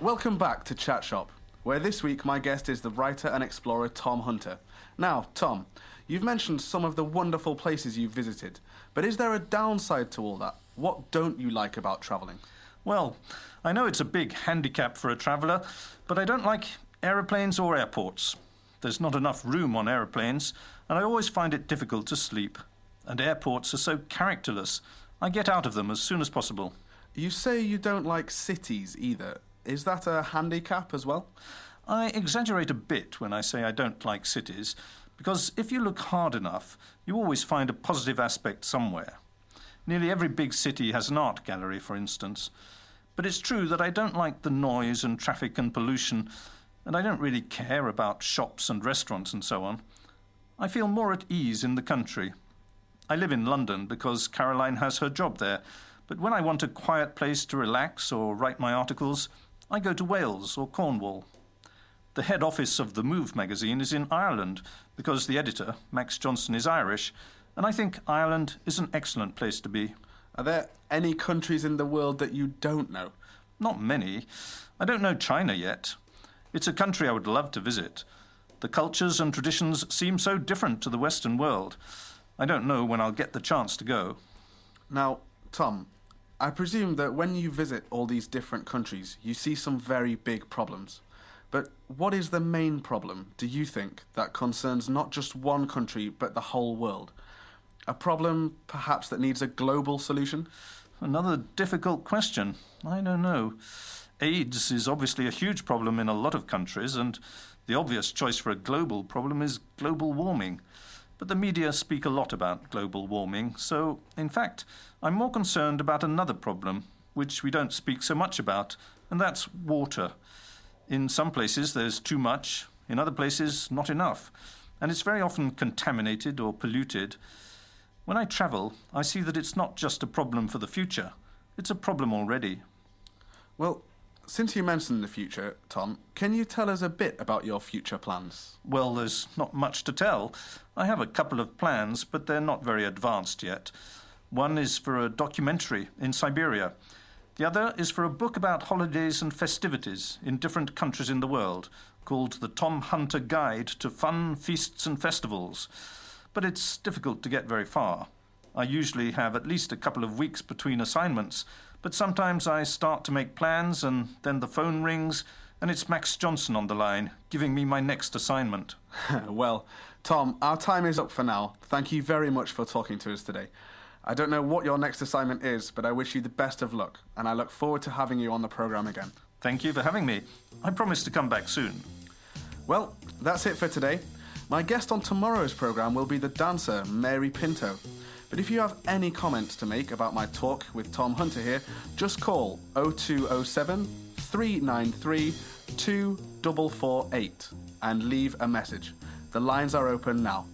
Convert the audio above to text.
Welcome back to Chat Shop, where this week my guest is the writer and explorer Tom Hunter. Now, Tom, you've mentioned some of the wonderful places you've visited, but is there a downside to all that? What don't you like about travelling? Well, I know it's a big handicap for a traveller, but I don't like aeroplanes or airports. There's not enough room on aeroplanes, and I always find it difficult to sleep. And airports are so characterless. I get out of them as soon as possible. You say you don't like cities either. Is that a handicap as well? I exaggerate a bit when I say I don't like cities, because if you look hard enough, you always find a positive aspect somewhere. Nearly every big city has an art gallery, for instance. But it's true that I don't like the noise and traffic and pollution, and I don't really care about shops and restaurants and so on. I feel more at ease in the country. I live in London because Caroline has her job there, but when I want a quiet place to relax or write my articles, I go to Wales or Cornwall. The head office of the Move magazine is in Ireland because the editor, Max Johnson, is Irish, and I think Ireland is an excellent place to be. Are there any countries in the world that you don't know? Not many. I don't know China yet. It's a country I would love to visit. The cultures and traditions seem so different to the Western world. I don't know when I'll get the chance to go. Now, Tom, I presume that when you visit all these different countries, you see some very big problems. But what is the main problem, do you think, that concerns not just one country but the whole world? A problem, perhaps, that needs a global solution? Another difficult question. I don't know. AIDS is obviously a huge problem in a lot of countries, and the obvious choice for a global problem is global warming. But the media speak a lot about global warming, so, in fact, I'm more concerned about another problem, which we don't speak so much about, and that's water. In some places, there's too much, in other places, not enough, and it's very often contaminated or polluted. When I travel, I see that it's not just a problem for the future, it's a problem already. Well, since you mentioned the future, Tom, can you tell us a bit about your future plans? Well, there's not much to tell. I have a couple of plans, but they're not very advanced yet. One is for a documentary in Siberia. The other is for a book about holidays and festivities in different countries in the world, called The Tom Hunter Guide to Fun, Feasts and Festivals but it's difficult to get very far. I usually have at least a couple of weeks between assignments, but sometimes I start to make plans and then the phone rings and it's Max Johnson on the line, giving me my next assignment. well, Tom, our time is up for now. Thank you very much for talking to us today. I don't know what your next assignment is, but I wish you the best of luck, and I look forward to having you on the programme again. Thank you for having me. I promise to come back soon. Well, that's it for today. My guest on tomorrow's programme will be the dancer Mary Pinto. But if you have any comments to make about my talk with Tom Hunter here, just call 0207 393 2448 and leave a message. The lines are open now.